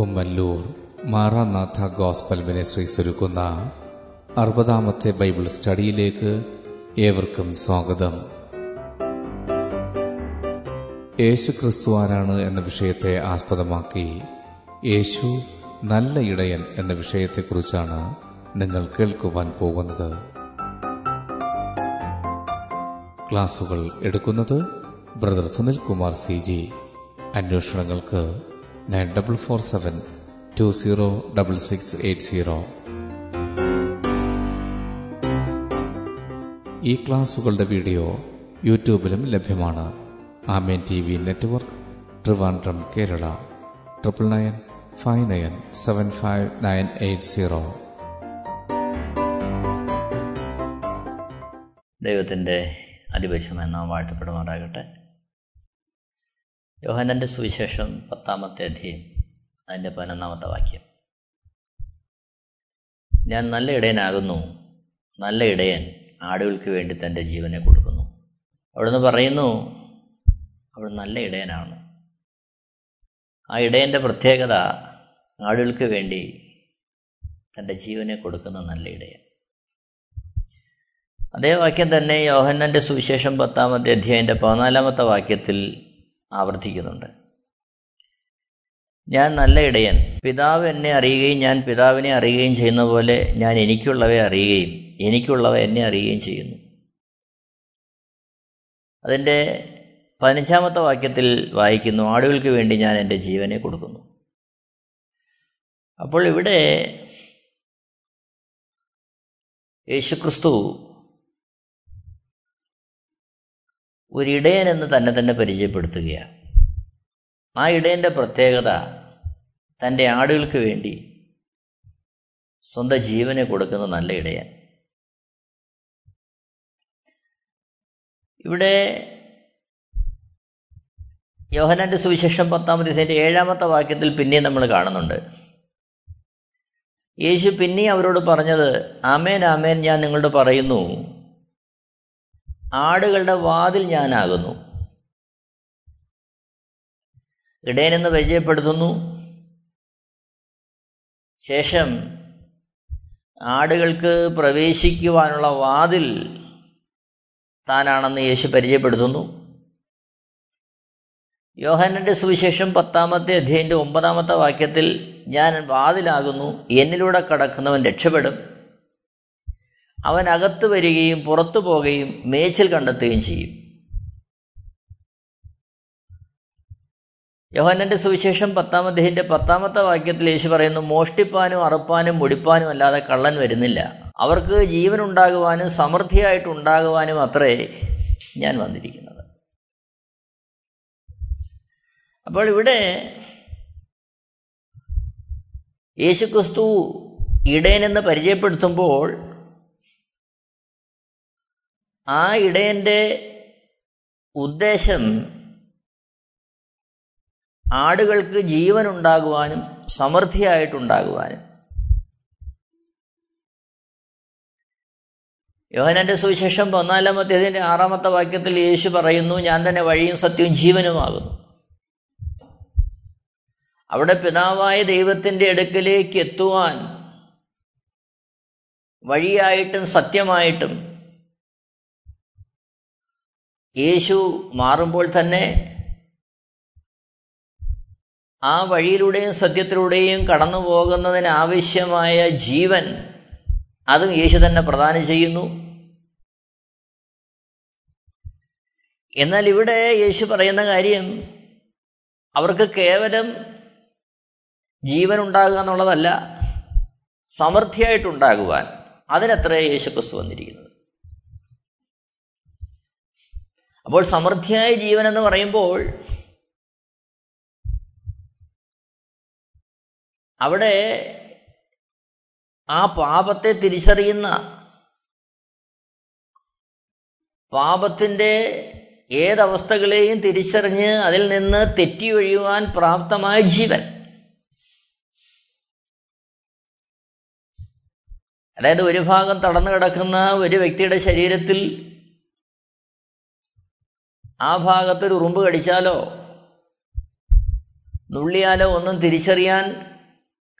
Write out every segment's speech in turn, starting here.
Kummallur Maranatha gospel ministries ഒരുക്കുന്ന അറുപതാമത്തെ Bible സ്റ്റഡിയിലേക്ക് ഏവർക്കും സ്വാഗതം. യേശു ക്രിസ്തു ആരാണ് എന്ന വിഷയത്തെ ആസ്പദമാക്കി യേശു നല്ല ഇടയൻ എന്ന വിഷയത്തെക്കുറിച്ചാണ് നിങ്ങൾ കേൾക്കുവാൻ പോകുന്നത്. ക്ലാസുകൾ എടുക്കുന്നത് brother Sunil Kumar C G. അന്വേഷണങ്ങൾക്ക് nine double four seven two zero double six eight zero. ഈ ക്ലാസുകളുടെ വീഡിയോ യൂട്യൂബിലും ലഭ്യമാണ്. Amen T V network Trivandrum Kerala. Triple nine five nine seven five nine eight zero. ദൈവത്തിന്റെ അതിപരിശമായ നാം വാഴ്ത്തപ്പെടുമാറാകട്ടെ. യോഹനന്റെ സുവിശേഷം പത്താമത്തെ അധ്യയം അതിന്റെ പതിനൊന്നാമത്തെ വാക്യം. ഞാൻ നല്ല ഇടയനാകുന്നു നല്ല ഇടയൻ ആടുകൾക്ക് വേണ്ടി തന്റെ ജീവനെ കൊടുക്കുന്നു. അവിടുന്ന് പറയുന്നു അവൾ നല്ല ഇടയനാണ്. ആ ഇടയന്റെ പ്രത്യേകത ആടുകൾക്ക് വേണ്ടി തന്റെ ജീവനെ കൊടുക്കുന്ന നല്ല ഇടയൻ. അതേ വാക്യം തന്നെ യോഹന്നന്റെ സുവിശേഷം പത്താമത്തെ അധ്യായന്റെ പതിനാലാമത്തെ വാക്യത്തിൽ ആവർത്തിക്കുന്നുണ്ട്. ഞാൻ നല്ല ഇടയൻ. പിതാവ് എന്നെ അറിയുകയും ഞാൻ പിതാവിനെ അറിയുകയും ചെയ്യുന്ന പോലെ ഞാൻ എനിക്കുള്ളവയെ അറിയുകയും എനിക്കുള്ളവ എന്നെ അറിയുകയും ചെയ്യുന്നു. അതിന്റെ പതിനഞ്ചാമത്തെ വാക്യത്തിൽ വായിക്കുന്നു ആടുകൾക്ക് വേണ്ടി ഞാൻ എന്റെ ജീവനെ കൊടുക്കുന്നു. അപ്പോൾ ഇവിടെ യേശുക്രിസ്തു ഒരിടയൻ എന്ന് തന്നെ തന്നെ പരിചയപ്പെടുത്തുകയാണ്. ആ ഇടയന്റെ പ്രത്യേകത തന്റെ ആടുകൾക്ക് വേണ്ടി സ്വന്തം ജീവനെ കൊടുക്കുന്ന നല്ല ഇടയൻ. ഇവിടെ യോഹനാന്റെ സുവിശേഷം പത്താമത്തെ ഇതിന്റെ ഏഴാമത്തെ വാക്യത്തിൽ പിന്നെയും നമ്മൾ കാണുന്നുണ്ട്. യേശു പിന്നെയും അവരോട് പറഞ്ഞത് ആമേൻ ആമേൻ ഞാൻ നിങ്ങളോട് പറയുന്നു ആടുകളുടെ വാതിൽ ഞാനാകുന്നു. ഇടയനെന്ന് പരിചയപ്പെടുത്തുന്നു. ശേഷം ആടുകൾക്ക് പ്രവേശിക്കുവാനുള്ള വാതിൽ താനാണെന്ന് യേശു പരിചയപ്പെടുത്തുന്നു. യോഹനന്റെ സുവിശേഷം പത്താമത്തെ അധ്യയന്റെ ഒമ്പതാമത്തെ വാക്യത്തിൽ ഞാൻ വാതിലാകുന്നു എന്നിലൂടെ കടക്കുന്നവൻ രക്ഷപ്പെടും. അവൻ അകത്ത് വരികയും പുറത്തു പോകുകയും മേച്ചിൽ കണ്ടെത്തുകയും ചെയ്യും. യോഹനന്റെ സുവിശേഷം പത്താം അദ്ദേഹത്തിന്റെ പത്താമത്തെ വാക്യത്തിൽ യേശു പറയുന്നു മോഷ്ടിപ്പാനും അറുപ്പാനും മുടിപ്പാനും അല്ലാതെ കള്ളൻ വരുന്നില്ല. അവർക്ക് ജീവൻ ഉണ്ടാകുവാനും സമൃദ്ധിയായിട്ടുണ്ടാകുവാനും അത്രേ ഞാൻ വന്നിരിക്കുന്നത്. അപ്പോൾ ഇവിടെ യേശുക്രിസ്തു ഇടയനെന്ന് പരിചയപ്പെടുത്തുമ്പോൾ ആ ഇടയന്റെ ഉദ്ദേശം ആടുകൾക്ക് ജീവൻ ഉണ്ടാകുവാനും സമൃദ്ധിയായിട്ടുണ്ടാകുവാനും. യോഹനന്റെ സുവിശേഷം പതിനാലാമത്തെ ഇതിന്റെ ആറാമത്തെ വാക്യത്തിൽ യേശു പറയുന്നു ഞാൻ തന്നെ വഴിയും സത്യവും ജീവനുമാകുന്നു. അവിടെ പിതാവായ ദൈവത്തിന്റെ അടുക്കലേക്ക് എത്തുവാൻ വഴിയായിട്ടും സത്യമായിട്ടും യേശു മാറുമ്പോൾ തന്നെ ആ വഴിയിലൂടെയും സത്യത്തിലൂടെയും കടന്നു പോകുന്നതിനാവശ്യമായ ജീവൻ അതും യേശു തന്നെ പ്രദാനം ചെയ്യുന്നു. എന്നാൽ ഇവിടെ യേശു പറയുന്ന കാര്യം അവർക്ക് കേവലം ജീവൻ ഉണ്ടാകുക എന്നുള്ളതല്ല സമൃദ്ധിയായിട്ടുണ്ടാകുവാൻ അതിനത്ര യേശുക്രിസ്തു വന്നിരിക്കുന്നത്. അപ്പോൾ സമൃദ്ധിയായ ജീവൻ എന്ന് പറയുമ്പോൾ അവിടെ ആ പാപത്തെ തിരിച്ചറിയുന്ന പാപത്തിന്റെ ഏതവസ്ഥകളെയും തിരിച്ചറിഞ്ഞ് അതിൽ നിന്ന് തെറ്റി ഒഴിയുവാൻ പ്രാപ്തമായ ജീവൻ. അതായത് ഒരു ഭാഗം തടന്നു കിടക്കുന്ന ഒരു വ്യക്തിയുടെ ശരീരത്തിൽ ആ ഭാഗത്തൊരു ഉറുമ്പ് കടിച്ചാലോ? നുള്ളിയാലോ ഒന്നും തിരിച്ചറിയാൻ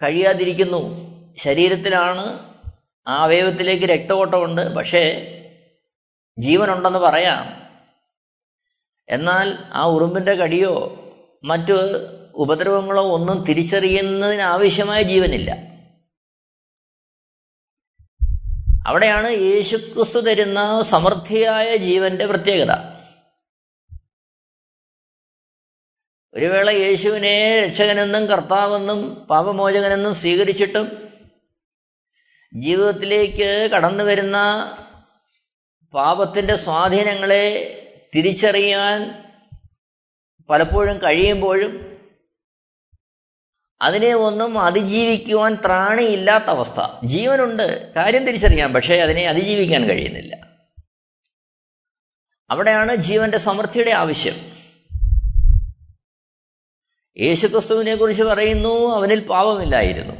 കഴിയാതിരിക്കുന്നു. ശരീരത്തിലാണ് ആ അവയവത്തിലേക്ക് രക്തഓട്ടമുണ്ട്. പക്ഷേ ജീവനുണ്ടെന്ന് പറയാം. എന്നാൽ ആ ഉറുമ്പിന്റെ കടിയോ മറ്റു ഉപദ്രവങ്ങളോ ഒന്നും തിരിച്ചറിയുന്നതിനാവശ്യമായ ജീവനില്ല. അവിടെയാണ് യേശുക്രിസ്തു തരുന്ന സമൃദ്ധിയായ ജീവന്റെ പ്രത്യേകത. ഒരു വേള യേശുവിനെ രക്ഷകനെന്നും കർത്താവെന്നും പാപമോചകനെന്നും സ്വീകരിച്ചിട്ടും ജീവിതത്തിലേക്ക് കടന്നു വരുന്ന പാപത്തിന്റെ സ്വാധീനങ്ങളെ തിരിച്ചറിയാൻ പലപ്പോഴും കഴിയുമ്പോഴും അതിനെ ഒന്നും അതിജീവിക്കുവാൻ ത്രാണിയില്ലാത്ത അവസ്ഥ. ജീവനുണ്ട് കാര്യം തിരിച്ചറിയാം പക്ഷേ അതിനെ അതിജീവിക്കാൻ കഴിയുന്നില്ല. അവിടെയാണ് ജീവന്റെ സമൃദ്ധിയുടെ ആവശ്യം. യേശുക്രിസ്തുവിനെ കുറിച്ച് പറയുന്നു അവനിൽ പാപമില്ലായിരുന്നു.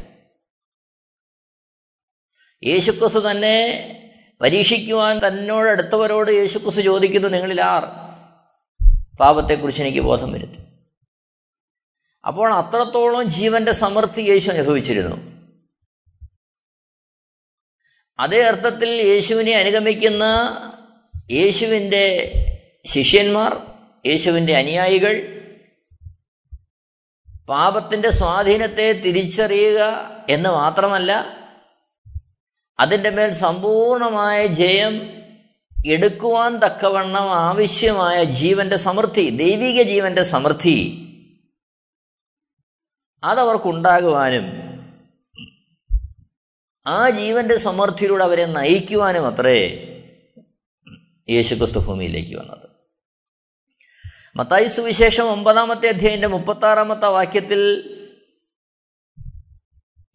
യേശുക്രിസ്തു തന്നെ പരീക്ഷിക്കുവാൻ തന്നോടടുത്തവരോട് യേശുക്രിസ്തു ചോദിക്കുന്നു നിങ്ങളിൽ ആർ? പാപത്തെക്കുറിച്ച് എനിക്ക് ബോധം വരുത്തി. അപ്പോൾ അത്രത്തോളം ജീവന്റെ സമൃദ്ധി യേശു അനുഭവിച്ചിരുന്നു. അതേ അർത്ഥത്തിൽ യേശുവിനെ അനുഗമിക്കുന്ന യേശുവിന്റെ ശിഷ്യന്മാർ യേശുവിന്റെ അനുയായികൾ പാപത്തിന്റെ സ്വാധീനത്തെ തിരിച്ചറിയുക എന്ന് മാത്രമല്ല അതിന്റെ മേൽ സമ്പൂർണമായ ജയം എടുക്കുവാൻ തക്കവണ്ണം ആവശ്യമായ ജീവന്റെ സമൃദ്ധി ദൈവിക ജീവന്റെ സമൃദ്ധി അതവർക്കുണ്ടാകുവാനും ആ ജീവന്റെ സമൃദ്ധിയിലൂടെ അവരെ നയിക്കുവാനും അത്രേ യേശുക്രിസ്തു ഭൂമിയിലേക്ക് വന്നത്. മത്തായി സുവിശേഷം ഒമ്പതാമത്തെ അധ്യായന്റെ മുപ്പത്തി ആറാമത്തെ വാക്യത്തിൽ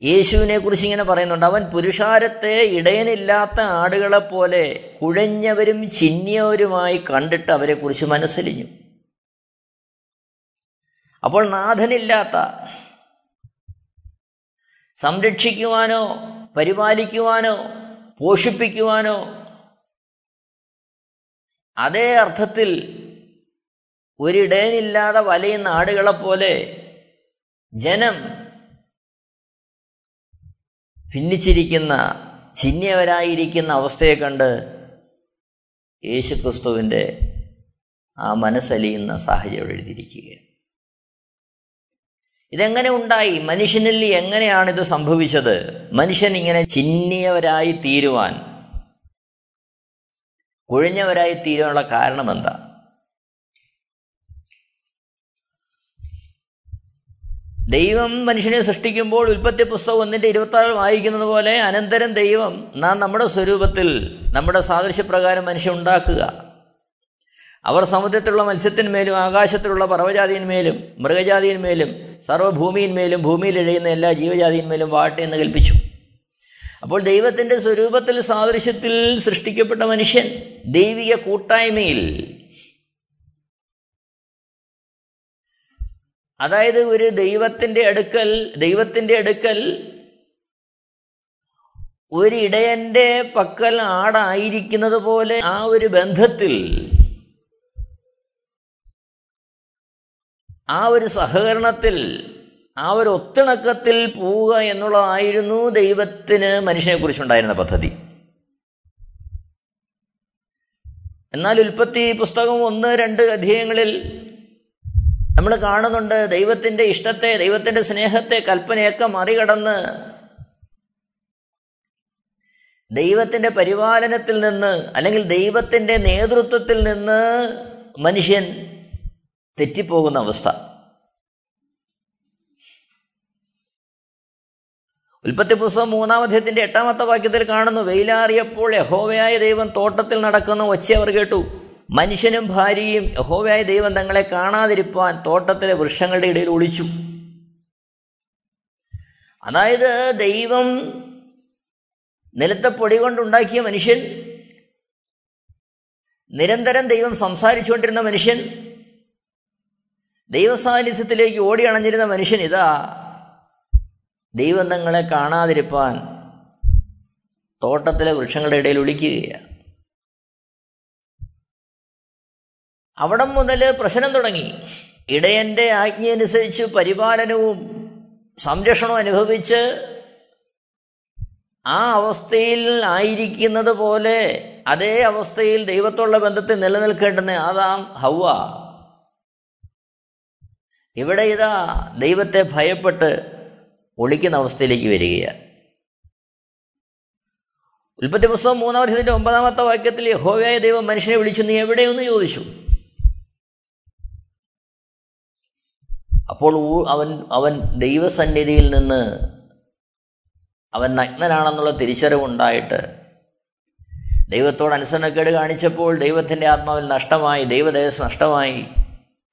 യേശുവിനെ കുറിച്ച് ഇങ്ങനെ പറയുന്നുണ്ട്. അവൻ പുരുഷാരത്തെ ഇടയനില്ലാത്ത ആടുകളെ പോലെ കുഴഞ്ഞവരും ചിന്നിയവരുമായി കണ്ടിട്ട് അവരെക്കുറിച്ച് മനസ്സലിഞ്ഞു. അപ്പോൾ നാഥനില്ലാത്ത സംരക്ഷിക്കുവാനോ പരിപാലിക്കുവാനോ പോഷിപ്പിക്കുവാനോ അതേ അർത്ഥത്തിൽ ഒരിടയനില്ലാതെ വലയുന്ന ആടുകളെപ്പോലെ ജനം ഭിന്നിച്ചിരിക്കുന്ന ചിഹ്നവരായിരിക്കുന്ന അവസ്ഥയെ കണ്ട് യേശുക്രിസ്തുവിന്റെ ആ മനസ്സലിയുന്ന സാഹചര്യം എഴുതിയിരിക്കുക ഇതെങ്ങനെ ഉണ്ടായി? മനുഷ്യനിൽ എങ്ങനെയാണ് ഇത് സംഭവിച്ചത്? മനുഷ്യൻ ഇങ്ങനെ ചിഹ്നിയവരായി തീരുവാൻ കുഴഞ്ഞവരായി തീരുവാനുള്ള കാരണം എന്താ? ദൈവം മനുഷ്യനെ സൃഷ്ടിക്കുമ്പോൾ ഉൽപ്പത്തി പുസ്തകം ഒന്നിന്റെ ഇരുപത്താറ് വായിക്കുന്നത് പോലെ അനന്തരം ദൈവം നാം നമ്മുടെ സ്വരൂപത്തിൽ നമ്മുടെ സാദൃശ്യപ്രകാരം മനുഷ്യൻ ഉണ്ടാക്കുക. അവർ സമുദ്രത്തിലുള്ള മത്സ്യത്തിന്മേലും ആകാശത്തിലുള്ള പർവജാതിന്മേലും മൃഗജാതിന്മേലും സർവഭൂമിയിന്മേലും ഭൂമിയിൽ എഴുതുന്ന എല്ലാ ജീവജാതിന്മേലും വാട്ടെ എന്ന് കൽപ്പിച്ചു. അപ്പോൾ ദൈവത്തിന്റെ സ്വരൂപത്തിൽ സാദൃശ്യത്തിൽ സൃഷ്ടിക്കപ്പെട്ട മനുഷ്യൻ ദൈവിക കൂട്ടായ്മയിൽ അതായത് ഒരു ദൈവത്തിന്റെ അടുക്കൽ ദൈവത്തിന്റെ അടുക്കൽ ഒരു ഇടയന്റെ പക്കൽ ആടായിരിക്കുന്നത് പോലെ ആ ഒരു ബന്ധത്തിൽ ആ ഒരു സഹകരണത്തിൽ ആ ഒരു ഒത്തിണക്കത്തിൽ പോവുക എന്നുള്ളതായിരുന്നു ദൈവത്തിന് മനുഷ്യനെക്കുറിച്ചുണ്ടായിരുന്ന പദ്ധതി. എന്നാൽ ഉൽപ്പത്തി പുസ്തകം ഒന്ന് രണ്ട് അധ്യായങ്ങളിൽ നമ്മൾ കാണുന്നുണ്ട് ദൈവത്തിന്റെ ഇഷ്ടത്തെ ദൈവത്തിന്റെ സ്നേഹത്തെ കൽപ്പനയൊക്കെ മറികടന്ന് ദൈവത്തിന്റെ പരിപാലനത്തിൽ നിന്ന് അല്ലെങ്കിൽ ദൈവത്തിന്റെ നേതൃത്വത്തിൽ നിന്ന് മനുഷ്യൻ തെറ്റിപ്പോകുന്ന അവസ്ഥ. ഉൽപ്പത്തി പുസ്തകം മൂന്നാം അധ്യയത്തിന്റെ എട്ടാമത്തെ വാക്യത്തിൽ കാണുന്നു വെയിലാറിയപ്പോൾ യഹോവയായ ദൈവം തോട്ടത്തിൽ നടക്കുന്ന കേട്ടു. മനുഷ്യനും ഭാര്യയും യഹോവയായ ദൈവം തങ്ങളെ കാണാതിരിപ്പാൻ തോട്ടത്തിലെ വൃക്ഷങ്ങളുടെ ഇടയിൽ ഒളിച്ചു. അതായത് ദൈവം നിലത്തെ പൊടി കൊണ്ടുണ്ടാക്കിയ മനുഷ്യൻ നിരന്തരം ദൈവം സംസാരിച്ചുകൊണ്ടിരുന്ന മനുഷ്യൻ ദൈവസാന്നിധ്യത്തിലേക്ക് ഓടി അണഞ്ഞിരുന്ന മനുഷ്യൻ ഇതാ. ദൈവം തങ്ങളെ കാണാതിരിപ്പാൻ തോട്ടത്തിലെ വൃക്ഷങ്ങളുടെ ഇടയിൽ ഒളിക്കുകയാണ്. അവിടം മുതൽ പ്രശ്നം തുടങ്ങി. ഇടയന്റെ ആജ്ഞയനുസരിച്ച് പരിപാലനവും സംരക്ഷണവും അനുഭവിച്ച് ആ അവസ്ഥയിൽ ആയിരിക്കുന്നത് പോലെ അതേ അവസ്ഥയിൽ ദൈവത്തോടുള്ള ബന്ധത്തിൽ നിലനിൽക്കേണ്ടുന്ന ആദാം ഹൗവ ഇവിടെ ഇതാ ദൈവത്തെ ഭയപ്പെട്ട് ഒളിക്കുന്ന അവസ്ഥയിലേക്ക് വരികയാണ്. ഉൽപ്പത്തി പുസ്തകം മൂന്നാം വർഷത്തിന്റെ ഒമ്പതാമത്തെ വാക്യത്തിൽ യഹോവയായ ദൈവം മനുഷ്യനെ വിളിച്ചു നീ എവിടെയെന്ന് ചോദിച്ചു? അപ്പോൾ അവൻ അവൻ ദൈവസന്നിധിയിൽ നിന്ന് അവൻ നഗ്നനാണെന്നുള്ള തിരിച്ചറിവുണ്ടായിട്ട് ദൈവത്തോട് അനുസരണക്കേട് കാണിച്ചപ്പോൾ ദൈവത്തിന്റെ ആത്മാവിൽ നഷ്ടമായി ദൈവദേശം നഷ്ടമായി.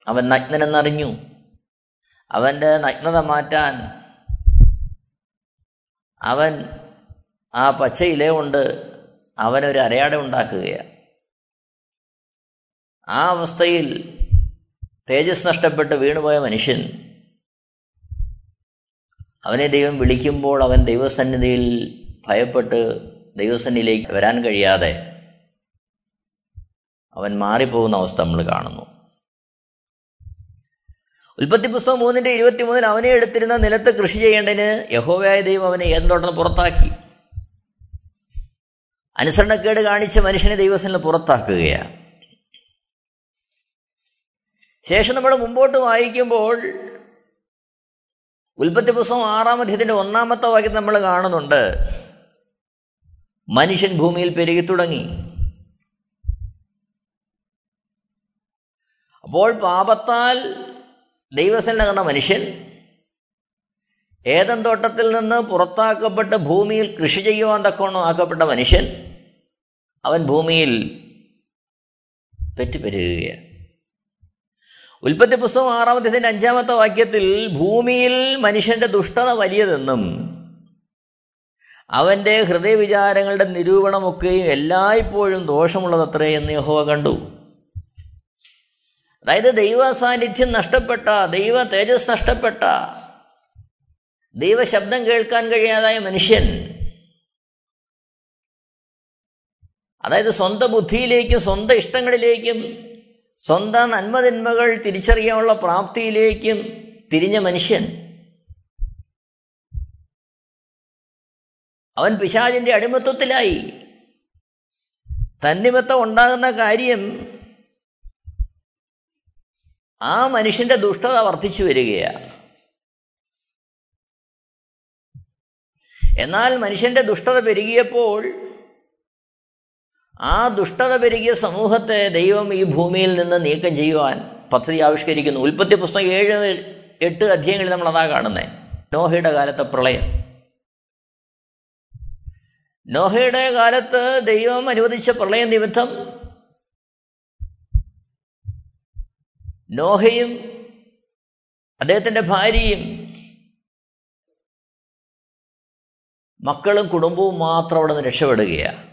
അവൻ നഗ്നനെന്നറിഞ്ഞു. അവന്റെ നഗ്നത മാറ്റാൻ അവൻ ആ പച്ച ഇല കൊണ്ട് അവനൊരു അരയാട ഉണ്ടാക്കുകയാണ്. ആ അവസ്ഥയിൽ തേജസ് നഷ്ടപ്പെട്ട് വീണുപോയ മനുഷ്യൻ അവനെ ദൈവം വിളിക്കുമ്പോൾ അവൻ ദൈവസന്നിധിയിൽ ഭയപ്പെട്ട് ദൈവസന്നിധിയിലേക്ക് വരാൻ കഴിയാതെ അവൻ മാറിപ്പോകുന്ന അവസ്ഥ നമ്മൾ കാണുന്നു. ഉൽപ്പത്തി പുസ്തകം മൂന്നിന്റെ ഇരുപത്തിമൂന്നിൽ അവനെ എടുത്തിരുന്ന നിലത്ത് കൃഷി ചെയ്യേണ്ടതിന് യഹോവയായ ദൈവം അവനെ ഏതോട്ടം പുറത്താക്കി. അനുസരണക്കേട് കാണിച്ച മനുഷ്യനെ ദൈവസനിൽ പുറത്താക്കുകയാണ്. ശേഷം നമ്മൾ മുമ്പോട്ട് വായിക്കുമ്പോൾ ഉൽപ്പത്തി പുസ്തകം ആറാം അധ്യത്തിന്റെ ഒന്നാമത്തെ വാക്യം നമ്മൾ കാണുന്നുണ്ട്. മനുഷ്യൻ ഭൂമിയിൽ പെരുകി തുടങ്ങി. അപ്പോൾ പാപത്താൽ ദൈവസനകന്ന മനുഷ്യൻ ഏതൻ തോട്ടത്തിൽ നിന്ന് പുറത്താക്കപ്പെട്ട് ഭൂമിയിൽ കൃഷി ചെയ്യുവാൻ തക്കോണം ആക്കപ്പെട്ട മനുഷ്യൻ അവൻ ഭൂമിയിൽ പെറ്റുപെരുകയാണ് ഉൽപ്പത്തി പുസ്തകം ആറാമത്തെ അഞ്ചാമത്തെ വാക്യത്തിൽ ഭൂമിയിൽ മനുഷ്യന്റെ ദുഷ്ടത വലിയതെന്നും അവന്റെ ഹൃദയവിചാരങ്ങളുടെ നിരൂപണമൊക്കെയും എല്ലായ്പ്പോഴും ദോഷമുള്ളതത്രേ എന്ന് യഹോവ കണ്ടു. അതായത് ദൈവ സാന്നിധ്യം നഷ്ടപ്പെട്ട ദൈവ തേജസ് നഷ്ടപ്പെട്ട ദൈവശബ്ദം കേൾക്കാൻ കഴിയാതായ മനുഷ്യൻ അതായത് സ്വന്തം ബുദ്ധിയിലേക്കും സ്വന്തം ഇഷ്ടങ്ങളിലേക്കും സ്വന്തം നന്മതിന്മകൾ തിരിച്ചറിയാനുള്ള പ്രാപ്തിയിലേക്കും തിരിഞ്ഞ മനുഷ്യൻ. അവൻ പിശാചിന്റെ അടിമത്വത്തിലായി. തന്നിമത്തം ഉണ്ടാകുന്ന കാര്യം ആ മനുഷ്യന്റെ ദുഷ്ടത വർദ്ധിച്ചു വരികയാണ് എന്നാൽ മനുഷ്യന്റെ ദുഷ്ടത പെരുകിയപ്പോൾ ആ ദുഷ്ടത പെരുകിയ സമൂഹത്തെ ദൈവം ഈ ഭൂമിയിൽ നിന്ന് നീക്കം ചെയ്യുവാൻ പദ്ധതി ആവിഷ്കരിക്കുന്നു. ഉൽപ്പത്തി പുസ്തകം ഏഴ് എട്ട് അധ്യായങ്ങളിൽ നമ്മൾ അതാ കാണുന്നത് നോഹയുടെ കാലത്തെ പ്രളയം. നോഹയുടെ കാലത്ത് ദൈവം അനുവദിച്ച പ്രളയ നിമിത്തം നോഹയും അദ്ദേഹത്തിന്റെ ഭാര്യയും മക്കളും കുടുംബവും മാത്രം അവിടെ നിന്ന് രക്ഷപ്പെടുകയാണ്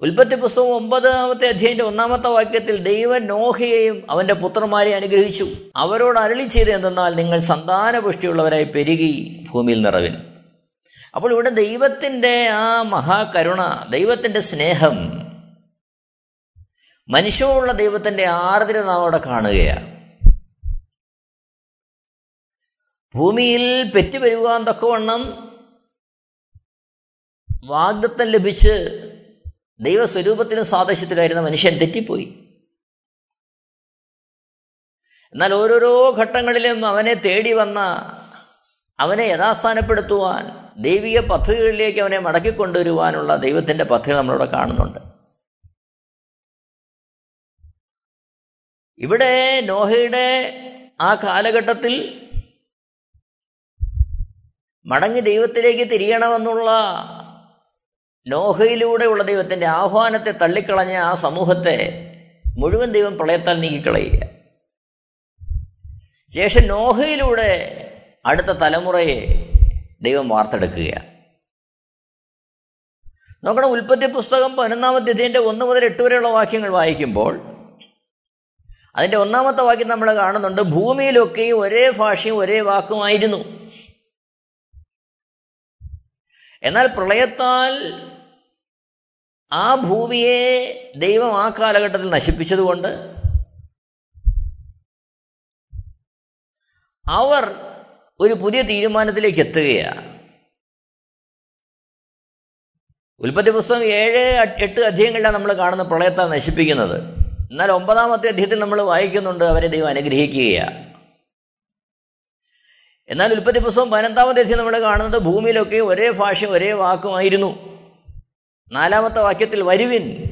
ഉൽപ്പത്തി പുസ്തകം ഒമ്പതാമത്തെ അധ്യായന്റെ ഒന്നാമത്തെ വാക്യത്തിൽ ദൈവം നോഹയെയും അവന്റെ പുത്രന്മാരെ അനുഗ്രഹിച്ചു. അവരോട് അരളി ചെയ്ത് എന്തെന്നാൽ നിങ്ങൾ സന്താനപുഷ്ടിയുള്ളവരായി പെരുകി ഭൂമിയിൽ നിറവിൻ. അപ്പോൾ ഇവിടെ ദൈവത്തിന്റെ ആ മഹാകരുണ ദൈവത്തിന്റെ സ്നേഹം മനുഷ്യമുള്ള ദൈവത്തിന്റെ ആർദ്രത നാം അവിടെ കാണുകയാണ്. ഭൂമിയിൽ പെറ്റുപെരുകാൻ തക്കവണ്ണം വാഗ്ദത്തം ലഭിച്ച് ദൈവസ്വരൂപത്തിലും സാദൃശ്യത്തിലായിരുന്ന മനുഷ്യൻ തെറ്റിപ്പോയി. എന്നാൽ ഓരോരോ ഘട്ടങ്ങളിലും അവനെ തേടി വന്ന അവനെ യഥാസ്ഥാനപ്പെടുത്തുവാൻ ദൈവിക പദ്ധതികളിലേക്ക് അവനെ മടക്കിക്കൊണ്ടുവരുവാനുള്ള ദൈവത്തിന്റെ പദ്ധതി നമ്മളിവിടെ കാണുന്നുണ്ട്. ഇവിടെ നോഹയുടെ ആ കാലഘട്ടത്തിൽ മടങ്ങി ദൈവത്തിലേക്ക് തിരിയണമെന്നുള്ള നോഹയിലൂടെയുള്ള ദൈവത്തിന്റെ ആഹ്വാനത്തെ തള്ളിക്കളഞ്ഞ ആ സമൂഹത്തെ മുഴുവൻ ദൈവം പ്രളയത്താൽ നീക്കിക്കളയുക. ശേഷം നോഹയിലൂടെ അടുത്ത തലമുറയെ ദൈവം വാർത്തെടുക്കുക. നോക്കണം ഉൽപ്പത്തി പുസ്തകം പതിനൊന്നാമത്തെ ഇതിന്റെ ഒന്ന് മുതൽ എട്ട് വരെയുള്ള വാക്യങ്ങൾ വായിക്കുമ്പോൾ അതിന്റെ ഒന്നാമത്തെ വാക്യം നമ്മൾ കാണുന്നുണ്ട് ഭൂമിയിലൊക്കെയും ഒരേ ഭാഷയും ഒരേ വാക്കുമായിരുന്നു. എന്നാൽ പ്രളയത്താൽ ആ ഭൂമിയെ ദൈവം ആ കാലഘട്ടത്തിൽ നശിപ്പിച്ചതുകൊണ്ട് അവർ ഒരു പുതിയ തീരുമാനത്തിലേക്ക് എത്തുകയാണ്. ഉൽപ്പത്തി പുസ്തകം ഏഴ് എട്ട് അധ്യായങ്ങളിലാണ് നമ്മൾ കാണുന്ന പ്രളയത്തെ നശിപ്പിക്കുന്നത്. എന്നാൽ ഒമ്പതാമത്തെ അധ്യായത്തിൽ നമ്മൾ വായിക്കുന്നുണ്ട് അവരെ ദൈവം അനുഗ്രഹിക്കുകയാണ്. എന്നാൽ ഉൽപ്പത്തി പുസ്തകം പതിനെട്ടാമത്തെ അധ്യായം നമ്മൾ കാണുന്നത് ഭൂമിയിലൊക്കെ ഒരേ ഭാഷ ഒരേ വാക്കുമായിരുന്നു. നാലാമത്തെ വാക്യത്തിൽ വരുവിൻ.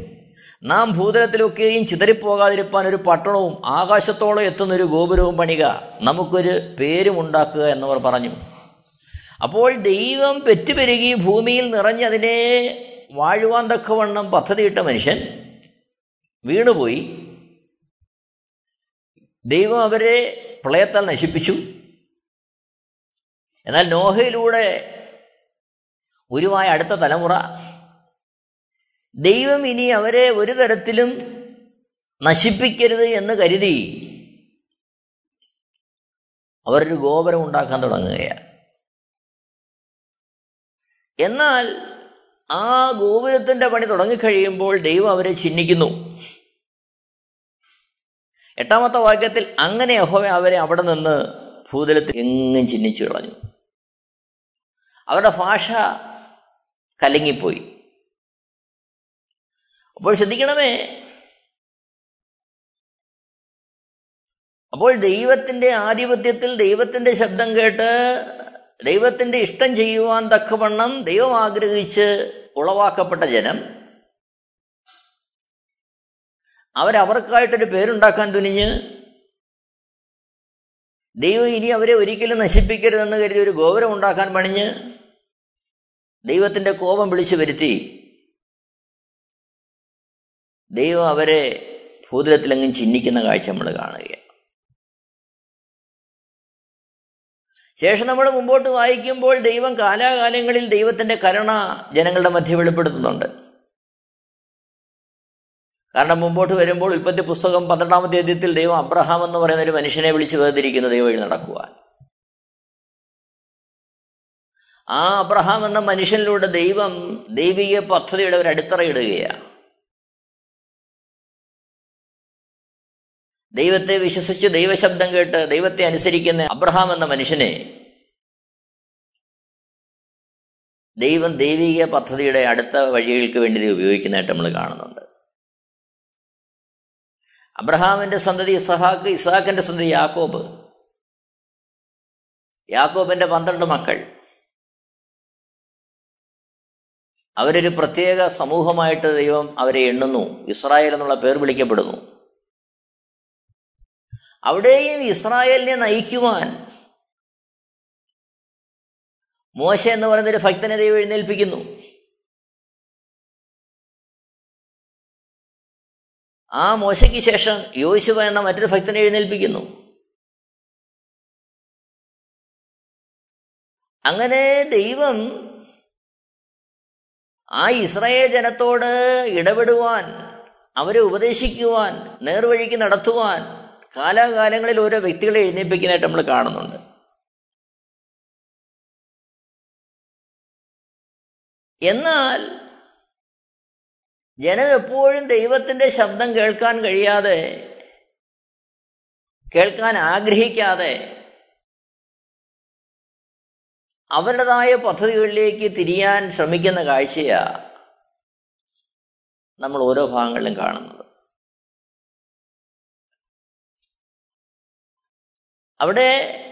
നാം ഭൂതലത്തിലൊക്കെയും ചിതറിപ്പോകാതിരിപ്പാൻ ഒരു പട്ടണവും ആകാശത്തോളം എത്തുന്ന ഒരു ഗോപുരവും പണിക. നമുക്കൊരു പേരും ഉണ്ടാക്കുക എന്നവർ പറഞ്ഞു. അപ്പോൾ ദൈവം പെറ്റുപെരുകി ഭൂമിയിൽ നിറഞ്ഞതിനെ വാഴുവാൻ തക്കവണ്ണം പദ്ധതിയിട്ട മനുഷ്യൻ വീണുപോയി. ദൈവം അവരെ പ്രളയത്താൽ നശിപ്പിച്ചു. എന്നാൽ നോഹയിലൂടെ ഉരുവായ അടുത്ത തലമുറ ദൈവം ഇനി അവരെ ഒരു തരത്തിലും നശിപ്പിക്കരുത് എന്ന് കരുതി അവരൊരു ഗോപുരം ഉണ്ടാക്കാൻ തുടങ്ങുകയാണ്. എന്നാൽ ആ ഗോപുരത്തിന്റെ പണി തുടങ്ങിക്കഴിയുമ്പോൾ ദൈവം അവരെ ചിഹ്നിക്കുന്നു എട്ടാമത്തെ വാക്യത്തിൽ അങ്ങനെ യഹോവ അവരെ അവിടെ നിന്ന് ഭൂതലത്തിൽ എങ്ങും ചിഹ്നിച്ചു കളഞ്ഞു. അവരുടെ ഭാഷ കലങ്ങിപ്പോയി. അപ്പോൾ ശ്രദ്ധിക്കണമേ. അപ്പോൾ ദൈവത്തിന്റെ ആധിപത്യത്തിൽ ദൈവത്തിന്റെ ശബ്ദം കേട്ട് ദൈവത്തിന്റെ ഇഷ്ടം ചെയ്യുവാൻ തക്കവണ്ണം ദൈവം ആഗ്രഹിച്ച് ഉളവാക്കപ്പെട്ട ജനം അവരവർക്കായിട്ടൊരു പേരുണ്ടാക്കാൻ തുനിഞ്ഞ് ദൈവം ഇനി അവരെ ഒരിക്കലും നശിപ്പിക്കരുതെന്ന് കരുതി ഒരു ഗോപുരം ഉണ്ടാക്കാൻ പണിഞ്ഞ് ദൈവത്തിന്റെ കോപം വിളിച്ചു വരുത്തി. ദൈവം അവരെ ഭൂതലത്തിലെങ്ങും ചിഹ്നിക്കുന്ന കാഴ്ച നമ്മൾ കാണുകയാണ്. ശേഷം നമ്മൾ മുമ്പോട്ട് വായിക്കുമ്പോൾ ദൈവം കാലാകാലങ്ങളിൽ ദൈവത്തിന്റെ കരുണ ജനങ്ങളുടെ മധ്യ വെളിപ്പെടുത്തുന്നുണ്ട്. കാരണം മുമ്പോട്ട് വരുമ്പോൾ ഉൽപ്പത്തി പുസ്തകം പന്ത്രണ്ടാമത്തെ അധ്യയത്തിൽ ദൈവം അബ്രഹാം എന്ന് പറയുന്ന ഒരു മനുഷ്യനെ വിളിച്ചു വേദിരിക്കുന്ന ദൈവം നടക്കുവാൻ. ആ അബ്രഹാം എന്ന മനുഷ്യനിലൂടെ ദൈവം ദൈവിക പദ്ധതിയുടെ ഒരു അടിത്തറയിടുകയാണ് ദൈവത്തെ വിശ്വസിച്ച് ദൈവശബ്ദം കേട്ട് ദൈവത്തെ അനുസരിക്കുന്ന അബ്രഹാം എന്ന മനുഷ്യനെ ദൈവം ദൈവിക പദ്ധതിയുടെ അടുത്ത വഴികൾക്ക് വേണ്ടി ഉപയോഗിക്കുന്നതായിട്ട് നമ്മൾ കാണുന്നുണ്ട്. അബ്രഹാമിന്റെ സന്തതി ഇസഹാക്ക് ഇസഹാക്കിന്റെ സന്തതി യാക്കോബ്. യാക്കോബിന്റെ പന്ത്രണ്ട് മക്കൾ. അവരൊരു പ്രത്യേക സമൂഹമായിട്ട് ദൈവം അവരെ എണ്ണുന്നു. ഇസ്രായേൽ എന്നുള്ള പേർ വിളിക്കപ്പെടുന്നു. അവിടെയും ഇസ്രായേലിനെ നയിക്കുവാൻ മോശ എന്ന് പറയുന്നൊരു ഭക്തനെ ദൈവം എഴുന്നേൽപ്പിക്കുന്നു. ആ മോശയ്ക്ക് ശേഷം യോശുവ എന്ന മറ്റൊരു ഭക്തനെ എഴുന്നേൽപ്പിക്കുന്നു. അങ്ങനെ ദൈവം ആ ഇസ്രായേൽ ജനത്തോട് ഇടപെടുവാൻ അവരെ ഉപദേശിക്കുവാൻ നേർവഴിക്ക് നടത്തുവാൻ കാലാകാലങ്ങളിൽ ഓരോ വ്യക്തികളെ എഴുന്നേൽപ്പിക്കുന്നതായിട്ട് നമ്മൾ കാണുന്നുണ്ട്. എന്നാൽ ജനം എപ്പോഴും ദൈവത്തിന്റെ ശബ്ദം കേൾക്കാൻ കഴിയാതെ കേൾക്കാൻ ആഗ്രഹിക്കാതെ അവരുടേതായ പദ്ധതികളിലേക്ക് തിരിയാൻ ശ്രമിക്കുന്ന കാഴ്ചയാണ് നമ്മൾ ഓരോ ഭാഗങ്ങളിലും കാണുന്നത്. അവിടെ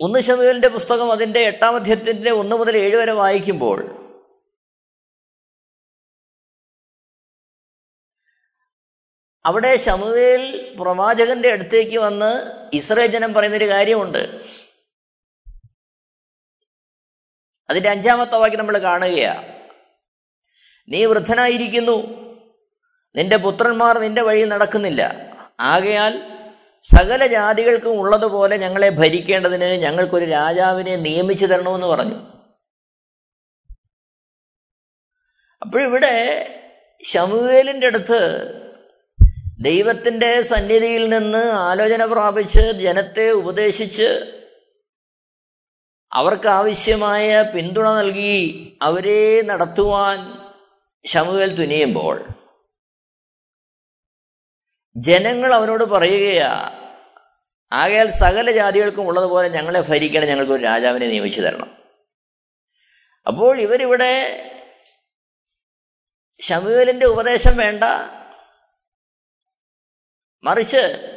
ഒന്ന് ശമുവേലിന്റെ പുസ്തകം അതിന്റെ എട്ടാം അധ്യയത്തിന്റെ ഒന്ന് മുതൽ ഏഴ് വരെ വായിക്കുമ്പോൾ അവിടെ ശമുവേൽ പ്രവാചകന്റെ അടുത്തേക്ക് വന്ന് ഇസ്രയേൽ ജനം പറയുന്നൊരു കാര്യമുണ്ട്. അതിന്റെ അഞ്ചാമത്തെ വാക്യം നമ്മൾ കാണുകയാണ് നീ വൃദ്ധനായിരിക്കുന്നു. നിന്റെ പുത്രന്മാർ നിന്റെ വഴിയിൽ നടക്കുന്നില്ല. ആകയാൽ സകല ജാതികൾക്കും ഉള്ളതുപോലെ ഞങ്ങളെ ഭരിക്കേണ്ടതിന് ഞങ്ങൾക്കൊരു രാജാവിനെ നിയമിച്ചു തരണമെന്ന് പറഞ്ഞു. അപ്പോഴിവിടെ ഷമുവേലിന്റെ അടുത്ത് ദൈവത്തിന്റെ സന്നിധിയിൽ നിന്ന് ആലോചന പ്രാപിച്ച് ജനത്തെ ഉപദേശിച്ച് അവർക്ക് ആവശ്യമായ പിന്തുണ നൽകി അവരെ നടത്തുവാൻ ശമുവേൽ തുനിയുമ്പോൾ ജനങ്ങൾ അവനോട് പറയുകയാ ആകയാൽ സകല ജാതികൾക്കും ഉള്ളതുപോലെ ഞങ്ങളെ ഭരിക്കണം ഞങ്ങൾക്ക് ഒരു രാജാവിനെ നിയമിച്ചു തരണം. അപ്പോൾ ഇവരിവിടെ ഷമുവേലിന്റെ ഉപദേശം വേണ്ട. മറിച്ച്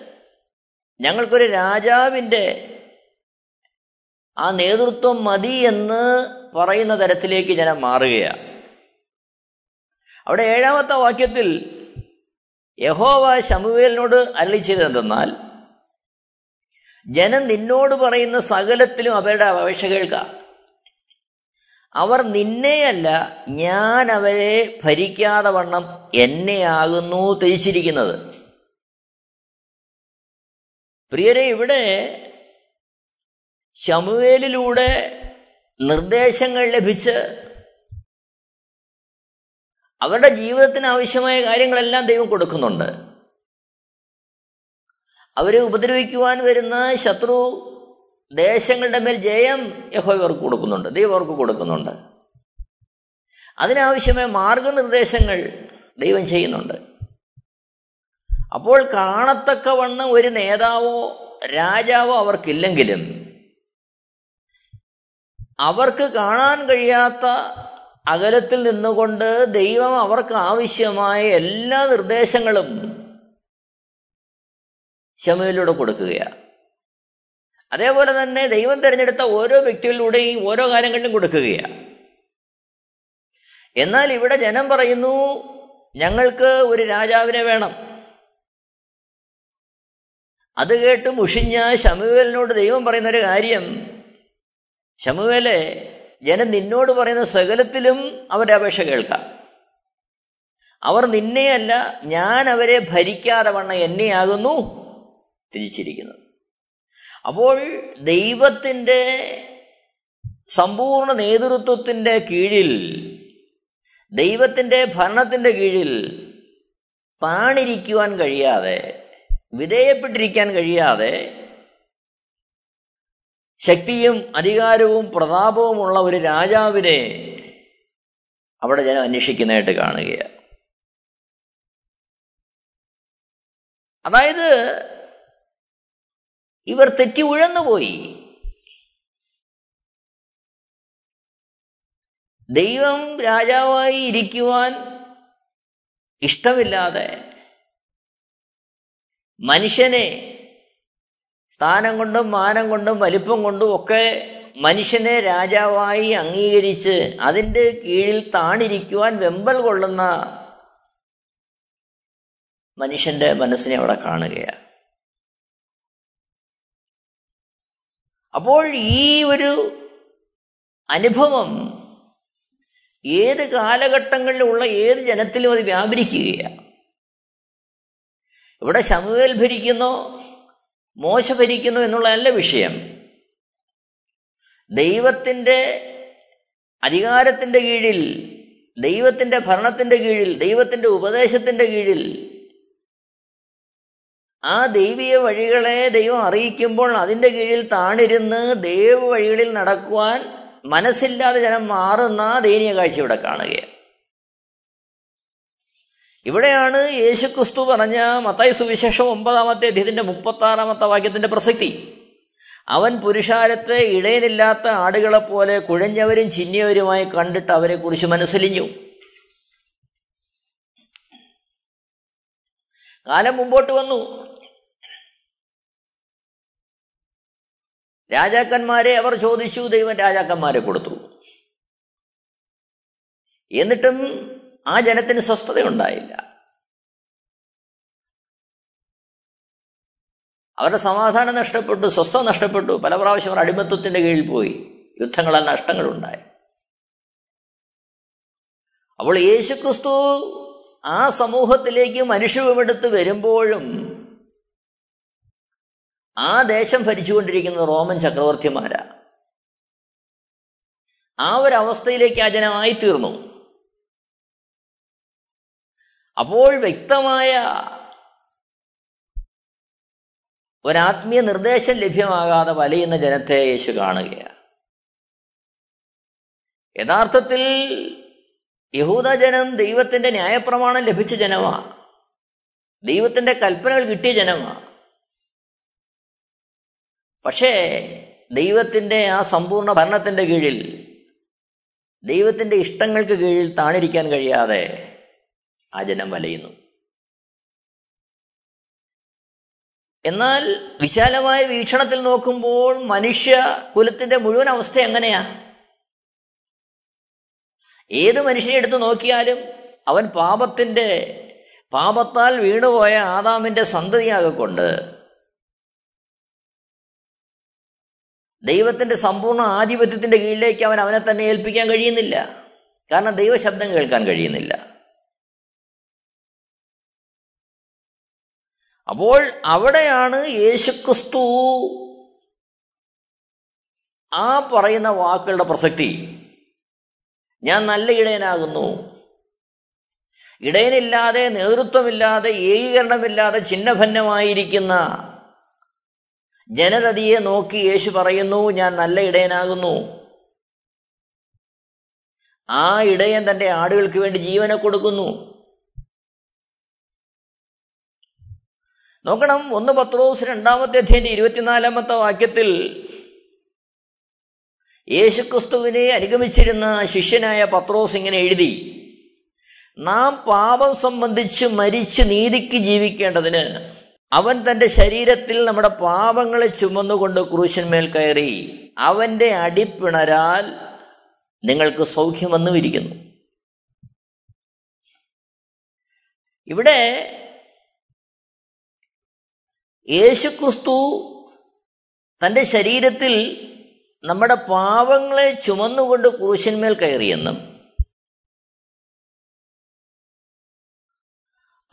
ഞങ്ങൾക്കൊരു രാജാവിന്റെ ആ നേതൃത്വം മതി എന്ന് പറയുന്ന തരത്തിലേക്ക് ജനം മാറുകയാണ് അവിടെ ഏഴാമത്തെ വാക്യത്തിൽ യഹോവ ശമുവേലിനോട് അരളി ചെയ്തതെന്നാൽ ജനം നിന്നോട് പറയുന്ന സകലത്തിലും അവരുടെ അപേക്ഷ കേൾക്കാം. അവർ നിന്നെയല്ല ഞാൻ അവരെ ഭരിക്കാതെ വണ്ണം എന്നെയാകുന്നു തിരിച്ചിരിക്കുന്നത് പ്രിയരെ ഇവിടെ ശമുവേലിലൂടെ നിർദ്ദേശങ്ങൾ ലഭിച്ച് അവരുടെ ജീവിതത്തിന് ആവശ്യമായ കാര്യങ്ങളെല്ലാം ദൈവം കൊടുക്കുന്നുണ്ട്. അവരെ ഉപദ്രവിക്കുവാൻ വരുന്ന ശത്രു ദേശങ്ങളുടെ മേൽ ജയം യഹോ ഇവർക്ക് കൊടുക്കുന്നുണ്ട്. ദൈവം അവർക്ക് കൊടുക്കുന്നുണ്ട്. അതിനാവശ്യമായ മാർഗനിർദ്ദേശങ്ങൾ ദൈവം ചെയ്യുന്നുണ്ട്. അപ്പോൾ കാണത്തക്കവണ്ണം ഒരു നേതാവോ രാജാവോ അവർക്കില്ലെങ്കിലും അവർക്ക് കാണാൻ കഴിയാത്ത അകലത്തിൽ നിന്നുകൊണ്ട് ദൈവം അവർക്ക് ആവശ്യമായ എല്ലാ നിർദ്ദേശങ്ങളും ക്ഷമയിലൂടെ കൊടുക്കുകയാണ്. അതേപോലെ തന്നെ ദൈവം തിരഞ്ഞെടുത്ത ഓരോ വ്യക്തികളിലൂടെയും ഓരോ കാര്യങ്ങളിലും കൊടുക്കുകയാണ്. എന്നാൽ ഇവിടെ ജനം പറയുന്നു ഞങ്ങൾക്ക് ഒരു രാജാവിനെ വേണം. അത് കേട്ട് മുഷിഞ്ഞ ശമുവേലിനോട് ദൈവം പറയുന്ന ഒരു കാര്യം ശമുവേലെ ജനം നിന്നോട് പറയുന്ന സകലത്തിലും അവരുടെ അപേക്ഷ കേൾക്കാം. അവർ നിന്നെയല്ല ഞാൻ അവരെ ഭരിക്കാതെ വണ്ണം എന്നെയാകുന്നു തിരിച്ചിരിക്കുന്നത് അപ്പോൾ ദൈവത്തിന്റെ സമ്പൂർണ നേതൃത്വത്തിന്റെ കീഴിൽ ദൈവത്തിന്റെ ഭരണത്തിന്റെ കീഴിൽ താണിരിക്കുവാൻ കഴിയാതെ വിധേയപ്പെട്ടിരിക്കാൻ കഴിയാതെ ശക്തിയും അധികാരവും പ്രതാപവുമുള്ള ഒരു രാജാവിനെ അവിടെ ജനം അന്വേഷിക്കുന്നതായിട്ട് കാണുകയാണ്. അതായത് ഇവർ തെറ്റി ഉഴന്നുപോയി. ദൈവം രാജാവായി ഇരിക്കുവാൻ ഇഷ്ടമില്ലാതെ മനുഷ്യനെ സ്ഥാനം കൊണ്ടും മാനം കൊണ്ടും വലിപ്പം കൊണ്ടും ഒക്കെ മനുഷ്യനെ രാജാവായി അംഗീകരിച്ച് അതിന്റെ കീഴിൽ താണിരിക്കുവാൻ വെമ്പൽ കൊള്ളുന്ന മനുഷ്യന്റെ മനസ്സിനെ അവിടെ കാണുകയാണ്. അപ്പോൾ ഈ ഒരു അനുഭവം ഏത് കാലഘട്ടങ്ങളിലുള്ള ഏത് ജനത്തിലും അത് വ്യാപരിക്കുകയാണ്. ഇവിടെ ശമുവേൽ ഭരിക്കുന്നോ മോശ ഭരിക്കുന്നു എന്നുള്ളതല്ല വിഷയം. ദൈവത്തിന്റെ അധികാരത്തിന്റെ കീഴിൽ ദൈവത്തിന്റെ ഭരണത്തിന്റെ കീഴിൽ ദൈവത്തിന്റെ ഉപദേശത്തിന്റെ കീഴിൽ ആ ദൈവീയ വഴികളെ ദൈവം അറിയിക്കുമ്പോൾ അതിന്റെ കീഴിൽ താണിരുന്ന് ദൈവ വഴികളിൽ നടക്കുവാൻ മനസ്സില്ലാതെ ജനം മാറുന്ന ദയനീയ കാഴ്ച ഇവിടെ കാണുകയാണ്. ഇവിടെയാണ് യേശുക്രിസ്തു പറഞ്ഞ മത്തായി സുവിശേഷം ഒമ്പതാമത്തെ അദ്ദേഹത്തിന്റെ മുപ്പത്താറാമത്തെ വാക്യത്തിന്റെ പ്രസക്തി. അവൻ പുരുഷാരത്തെ ഇടയനില്ലാത്ത ആടുകളെപ്പോലെ കുഴഞ്ഞവരും ചിന്നിയവരുമായി കണ്ടിട്ട് അവരെക്കുറിച്ച് മനസ്സിലിഞ്ഞു. കാലം മുമ്പോട്ട് വന്നു. രാജാക്കന്മാരെ അവർ ചോദിച്ചു ദൈവം രാജാക്കന്മാരെ കൊടുത്തു. എന്നിട്ടും ആ ജനത്തിന് സ്വസ്ഥതയുണ്ടായില്ല. അവരുടെ സമാധാനം നഷ്ടപ്പെട്ടു സ്വസ്ഥത നഷ്ടപ്പെട്ടു. പല പ്രാവശ്യം അവർ അടിമത്വത്തിന്റെ കീഴിൽ പോയി. യുദ്ധങ്ങളാൽ നഷ്ടങ്ങളുണ്ടായി. അപ്പോൾ യേശുക്രിസ്തു ആ സമൂഹത്തിലേക്ക് മനുഷ്യവുമെടുത്ത് വരുമ്പോഴും ആ ദേശം ഭരിച്ചുകൊണ്ടിരിക്കുന്ന റോമൻ ചക്രവർത്തിമാരാ. ആ ഒരു അവസ്ഥയിലേക്ക് ആ ജനമായി തീർന്നു അപ്പോൾ വ്യക്തമായ ഒരാത്മീയ നിർദ്ദേശം ലഭ്യമാകാതെ വലയുന്ന ജനത്തെ യേശു കാണുകയാണ്. യഥാർത്ഥത്തിൽ യഹൂദജനം ദൈവത്തിന്റെ ന്യായപ്രമാണം ലഭിച്ച ജനമാണ് ദൈവത്തിന്റെ കൽപ്പനകൾ കിട്ടിയ ജനമാണ് പക്ഷേ ദൈവത്തിന്റെ ആ സമ്പൂർണ ഭരണത്തിന്റെ കീഴിൽ ദൈവത്തിന്റെ ഇഷ്ടങ്ങൾക്ക് കീഴിൽ താണിരിക്കാൻ കഴിയാതെ ആ ജനം വലയുന്നു. എന്നാൽ വിശാലമായ വീക്ഷണത്തിൽ നോക്കുമ്പോൾ മനുഷ്യ കുലത്തിന്റെ മുഴുവൻ അവസ്ഥ എങ്ങനെയാ? ഏത് മനുഷ്യനെ എടുത്ത് നോക്കിയാലും അവൻ പാപത്തിന്റെ പാപത്താൽ വീണുപോയ ആദാമിന്റെ സന്തതിയാകൊണ്ട് ദൈവത്തിന്റെ സമ്പൂർണ ആധിപത്യത്തിന്റെ കീഴിലേക്ക് അവൻ അവനെ തന്നെ ഏൽപ്പിക്കാൻ കഴിയുന്നില്ല. കാരണം ദൈവശബ്ദം കേൾക്കാൻ കഴിയുന്നില്ല. അപ്പോൾ അവിടെയാണ് യേശുക്രിസ്തു ആ പറയുന്ന വാക്കുകളുടെ പ്രസക്തി. ഞാൻ നല്ല ഇടയനാകുന്നു. ഇടയനില്ലാതെ നേതൃത്വമില്ലാതെ ഏകീകരണമില്ലാതെ ചിഹ്നഭന്നമായിരിക്കുന്ന ജനതതിയെ നോക്കി യേശു പറയുന്നു ഞാൻ നല്ല ഇടയനാകുന്നു. ആ ഇടയൻ തന്റെ ആടുകൾക്ക് വേണ്ടി ജീവനെ കൊടുക്കുന്നു. നോക്കണം ഒന്ന് പത്രോസ് രണ്ടാമത്തെ അധ്യയന്റെ ഇരുപത്തിനാലാമത്തെ വാക്യത്തിൽ യേശുക്രിസ്തുവിനെ അനുഗമിച്ചിരുന്ന ശിഷ്യനായ പത്രോസ് ഇങ്ങനെ എഴുതി നാം പാപം സംബന്ധിച്ച് മരിച്ച് നീതിക്ക് ജീവിക്കേണ്ടതിന് അവൻ തന്റെ ശരീരത്തിൽ നമ്മുടെ പാപങ്ങളെ ചുമന്നുകൊണ്ട് ക്രൂശന്മേൽ കയറി അവന്റെ അടിപ്പിണരാൽ നിങ്ങൾക്ക് സൗഖ്യം വന്നുമിരിക്കുന്നു. ഇവിടെ യേശുക്രിസ്തു തന്റെ ശരീരത്തിൽ നമ്മുടെ പാവങ്ങളെ ചുമന്നുകൊണ്ട് കുറുശന്മേൽ കയറിയെന്നും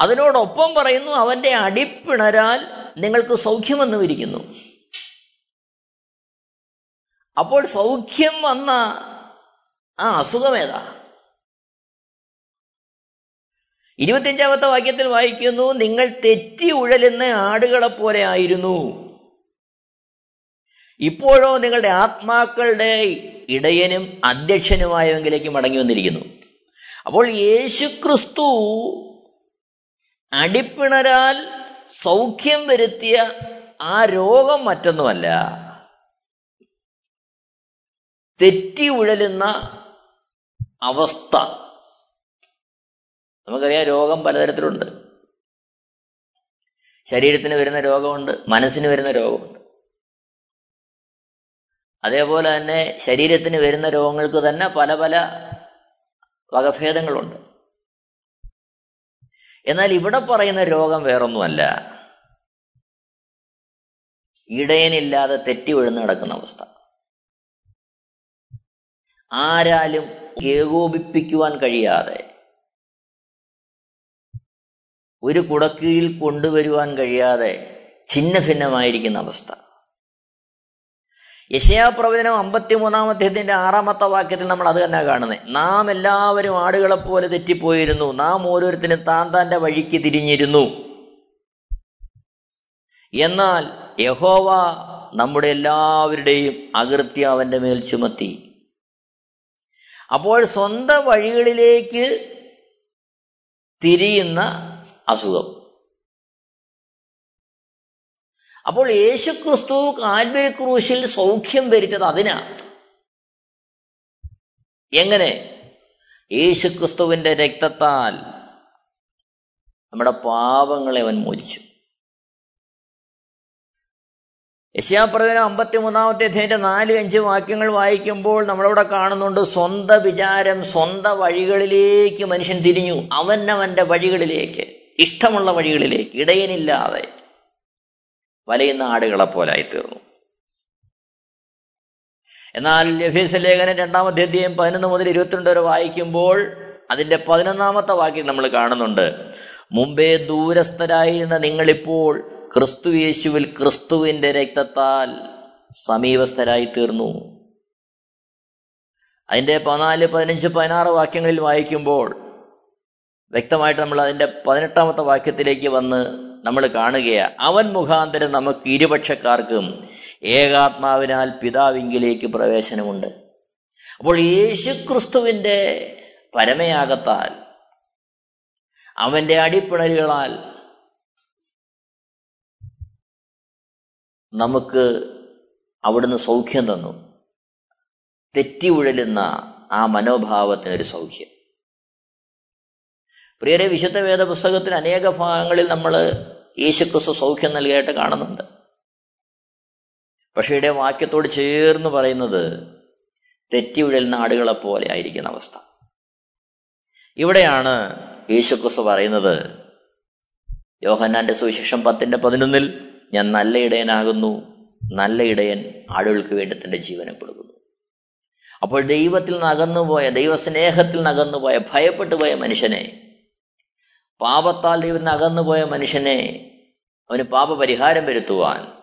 അതിനോടൊപ്പം പറയുന്നു അവന്റെ അടിപ്പിണരാൽ നിങ്ങൾക്ക് സൗഖ്യമെന്നും ഇരിക്കുന്നു അപ്പോൾ സൗഖ്യം വന്ന ആ അസുഖമേതാ ഇരുപത്തിയഞ്ചാമത്തെ വാക്യത്തിൽ വായിക്കുന്നു നിങ്ങൾ തെറ്റി ഉഴലുന്ന ആടുകളെ പോലെ ആയിരുന്നു. ഇപ്പോഴോ നിങ്ങളുടെ ആത്മാക്കളുടെ ഇടയനും അധ്യക്ഷനുമായവങ്കിലേക്ക് മടങ്ങി വന്നിരിക്കുന്നു. അപ്പോൾ യേശുക്രിസ്തു അടിപ്പിണരാൽ സൗഖ്യം വരുത്തിയ ആ രോഗം മറ്റൊന്നുമല്ല. തെറ്റി ഉഴലുന്ന അവസ്ഥ. നമുക്കറിയാം രോഗം പലതരത്തിലുണ്ട്. ശരീരത്തിന് വരുന്ന രോഗമുണ്ട് മനസ്സിന് വരുന്ന രോഗമുണ്ട്. അതേപോലെ തന്നെ ശരീരത്തിന് വരുന്ന രോഗങ്ങൾക്ക് തന്നെ പല പല വകഭേദങ്ങളുണ്ട്. എന്നാൽ ഇവിടെ പറയുന്ന രോഗം വേറൊന്നുമല്ല. ഇടയനില്ലാതെ തെറ്റി വീഴുന്ന നടക്കുന്ന അവസ്ഥ. ആരാലും ഏകോപിപ്പിക്കുവാൻ കഴിയാതെ ഒരു കുടക്കീഴിൽ കൊണ്ടുവരുവാൻ കഴിയാതെ ഛിന്ന ഭിന്നമായിരിക്കുന്ന അവസ്ഥ യശയാപ്രവചനം അമ്പത്തിമൂന്നാം അധ്യായത്തിന്റെ ആറാമത്തെ വാക്യത്തിൽ നമ്മൾ അത് തന്നെ കാണുന്നത്. നാം എല്ലാവരും ആടുകളെപ്പോലെ തെറ്റിപ്പോയിരുന്നു. നാം ഓരോരുത്തരും താൻ താന്റെ വഴിക്ക് തിരിഞ്ഞിരുന്നു. എന്നാൽ യഹോവ നമ്മുടെ എല്ലാവരുടെയും അകൃത്യ അവന്റെ മേൽ ചുമത്തി. അപ്പോൾ സ്വന്തം വഴികളിലേക്ക് തിരിയുന്ന അസുഖം. അപ്പോൾ യേശുക്രിസ്തു കാൽവരി ക്രൂശിൽ സൗഖ്യം വരുത്തത് അതിനാ എങ്ങനെ? യേശുക്രിസ്തുവിന്റെ രക്തത്താൽ നമ്മുടെ പാപങ്ങളെ അവൻ മോചിച്ചു. യശാപ്രവചനം അമ്പത്തി മൂന്നാമത്തെ അധ്യായന്റെ നാല് അഞ്ച് വാക്യങ്ങൾ വായിക്കുമ്പോൾ നമ്മളവിടെ കാണുന്നുണ്ട് സ്വന്ത വിചാരം സ്വന്ത വഴികളിലേക്ക് മനുഷ്യൻ തിരിഞ്ഞു. അവനവന്റെ വഴികളിലേക്ക്. ഇഷ്ടമുള്ള വഴികളിലേക്ക് ഇടയനില്ലാതെ വലയുന്ന ആടുകളെ പോലായി തീർന്നു എന്നാൽ ലഫീസ് ലേഖനം രണ്ടാമത്തെ അധ്യായം പതിനൊന്ന് മുതൽ ഇരുപത്തിരണ്ട് വരെ വായിക്കുമ്പോൾ അതിന്റെ പതിനൊന്നാമത്തെ വാക്യം നമ്മൾ കാണുന്നുണ്ട്. മുമ്പേ ദൂരസ്ഥരായിരുന്ന നിങ്ങളിപ്പോൾ ക്രിസ്തു യേശുവിൽ ക്രിസ്തുവിന്റെ രക്തത്താൽ സമീപസ്ഥരായി തീർന്നു അതിന്റെ പതിനാല് പതിനഞ്ച് പതിനാറ് വാക്യങ്ങളിൽ വായിക്കുമ്പോൾ വ്യക്തമായിട്ട് നമ്മൾ അതിന്റെ പതിനെട്ടാമത്തെ വാക്യത്തിലേക്ക് വന്ന് നമ്മൾ കാണുകയാണ് അവൻ മുഖാന്തരം നമുക്ക് ഇരുപക്ഷക്കാർക്കും ഏകാത്മാവിനാൽ പിതാവിങ്കിലേക്ക് പ്രവേശനമുണ്ട്. അപ്പോൾ യേശുക്രിസ്തുവിന്റെ പരമയാകത്താൽ അവന്റെ അടിപ്പിണലുകളാൽ നമുക്ക് അവിടുന്ന് സൗഖ്യം തന്നു. തെറ്റി ഉഴലുന്ന ആ മനോഭാവത്തിനൊരു സൗഖ്യം. പ്രിയരെ വിശുദ്ധ വേദ പുസ്തകത്തിൽ അനേക ഭാഗങ്ങളിൽ നമ്മൾ യേശുക്രിസ്തു സൗഖ്യം നൽകിയായിട്ട് കാണുന്നുണ്ട്. പക്ഷേ ഇവിടെ വാക്യത്തോട് ചേർന്ന് പറയുന്നത് തെറ്റി ഉഴലുന്ന ആടുകളെ പോലെ ആയിരിക്കുന്ന അവസ്ഥ. ഇവിടെയാണ് യേശുക്രിസ്തു പറയുന്നത് യോഹന്നാന്റെ സുവിശേഷം പത്തിന്റെ പതിനൊന്നിൽ ഞാൻ നല്ല ഇടയനാകുന്നു നല്ല ഇടയൻ ആടുകൾക്ക് വേണ്ടി തന്റെ ജീവനെ കൊടുക്കുന്നു. അപ്പോൾ ദൈവത്തിൽ നിന്ന് അകന്നുപോയ ദൈവസ്നേഹത്തിൽ നിന്ന് അകന്നുപോയ ഭയപ്പെട്ടു പോയ മനുഷ്യനെ പാപത്താൽ ദൈവത്തിന് അകന്നുപോയ മനുഷ്യനെ അവന് പാപപരിഹാരം വരുത്തുവാൻ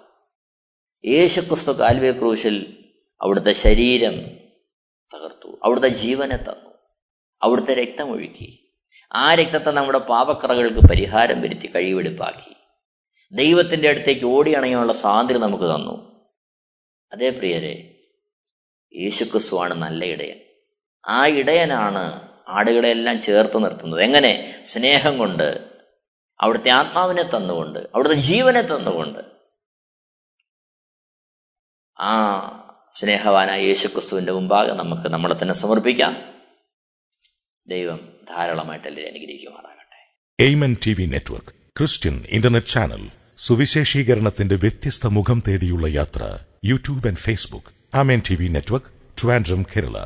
യേശുക്രിസ്തു കാൽവേ ക്രൂശിൽ അവിടുത്തെ ശരീരം തകർത്തു. അവിടുത്തെ ജീവനെ തന്നു അവിടുത്തെ രക്തമൊഴുക്കി ആ രക്തത്തെ നമ്മുടെ പാപക്കറകൾക്ക് പരിഹാരം വരുത്തി കഴിവെടുപ്പാക്കി. ദൈവത്തിന്റെ അടുത്തേക്ക് ഓടിയണയാനുള്ള സ്വാതന്ത്ര്യം നമുക്ക് തന്നു. അതേ പ്രിയരെ യേശുക്രിസ്തുവാണ് നല്ല ഇടയൻ. ആ ഇടയനാണ് ആടുകളെല്ലാം ചേർത്ത് നിർത്തുന്നത്. എങ്ങനെ? സ്നേഹം കൊണ്ട് അവിടുത്തെ ആത്മാവിനെ തന്നുകൊണ്ട് അവിടുത്തെ ജീവനെ തന്നുകൊണ്ട്. ആ സ്നേഹവാനായ യേശുക്രിസ്തുവിന്റെ മുമ്പാകെ നമുക്ക് നമ്മളെ തന്നെ സമർപ്പിക്കാം. ദൈവം ധാരാളമായിട്ട് എല്ലാവരും അനുഗ്രഹിക്കുമാറാകട്ടെ. നെറ്റ്വർക്ക് ക്രിസ്ത്യൻ ഇന്റർനെറ്റ് ചാനൽ സുവിശേഷീകരണത്തിന്റെ വ്യത്യസ്ത മുഖം തേടിയുള്ള യാത്ര YouTube and Facebook amen T V network Trivandrum Kerala.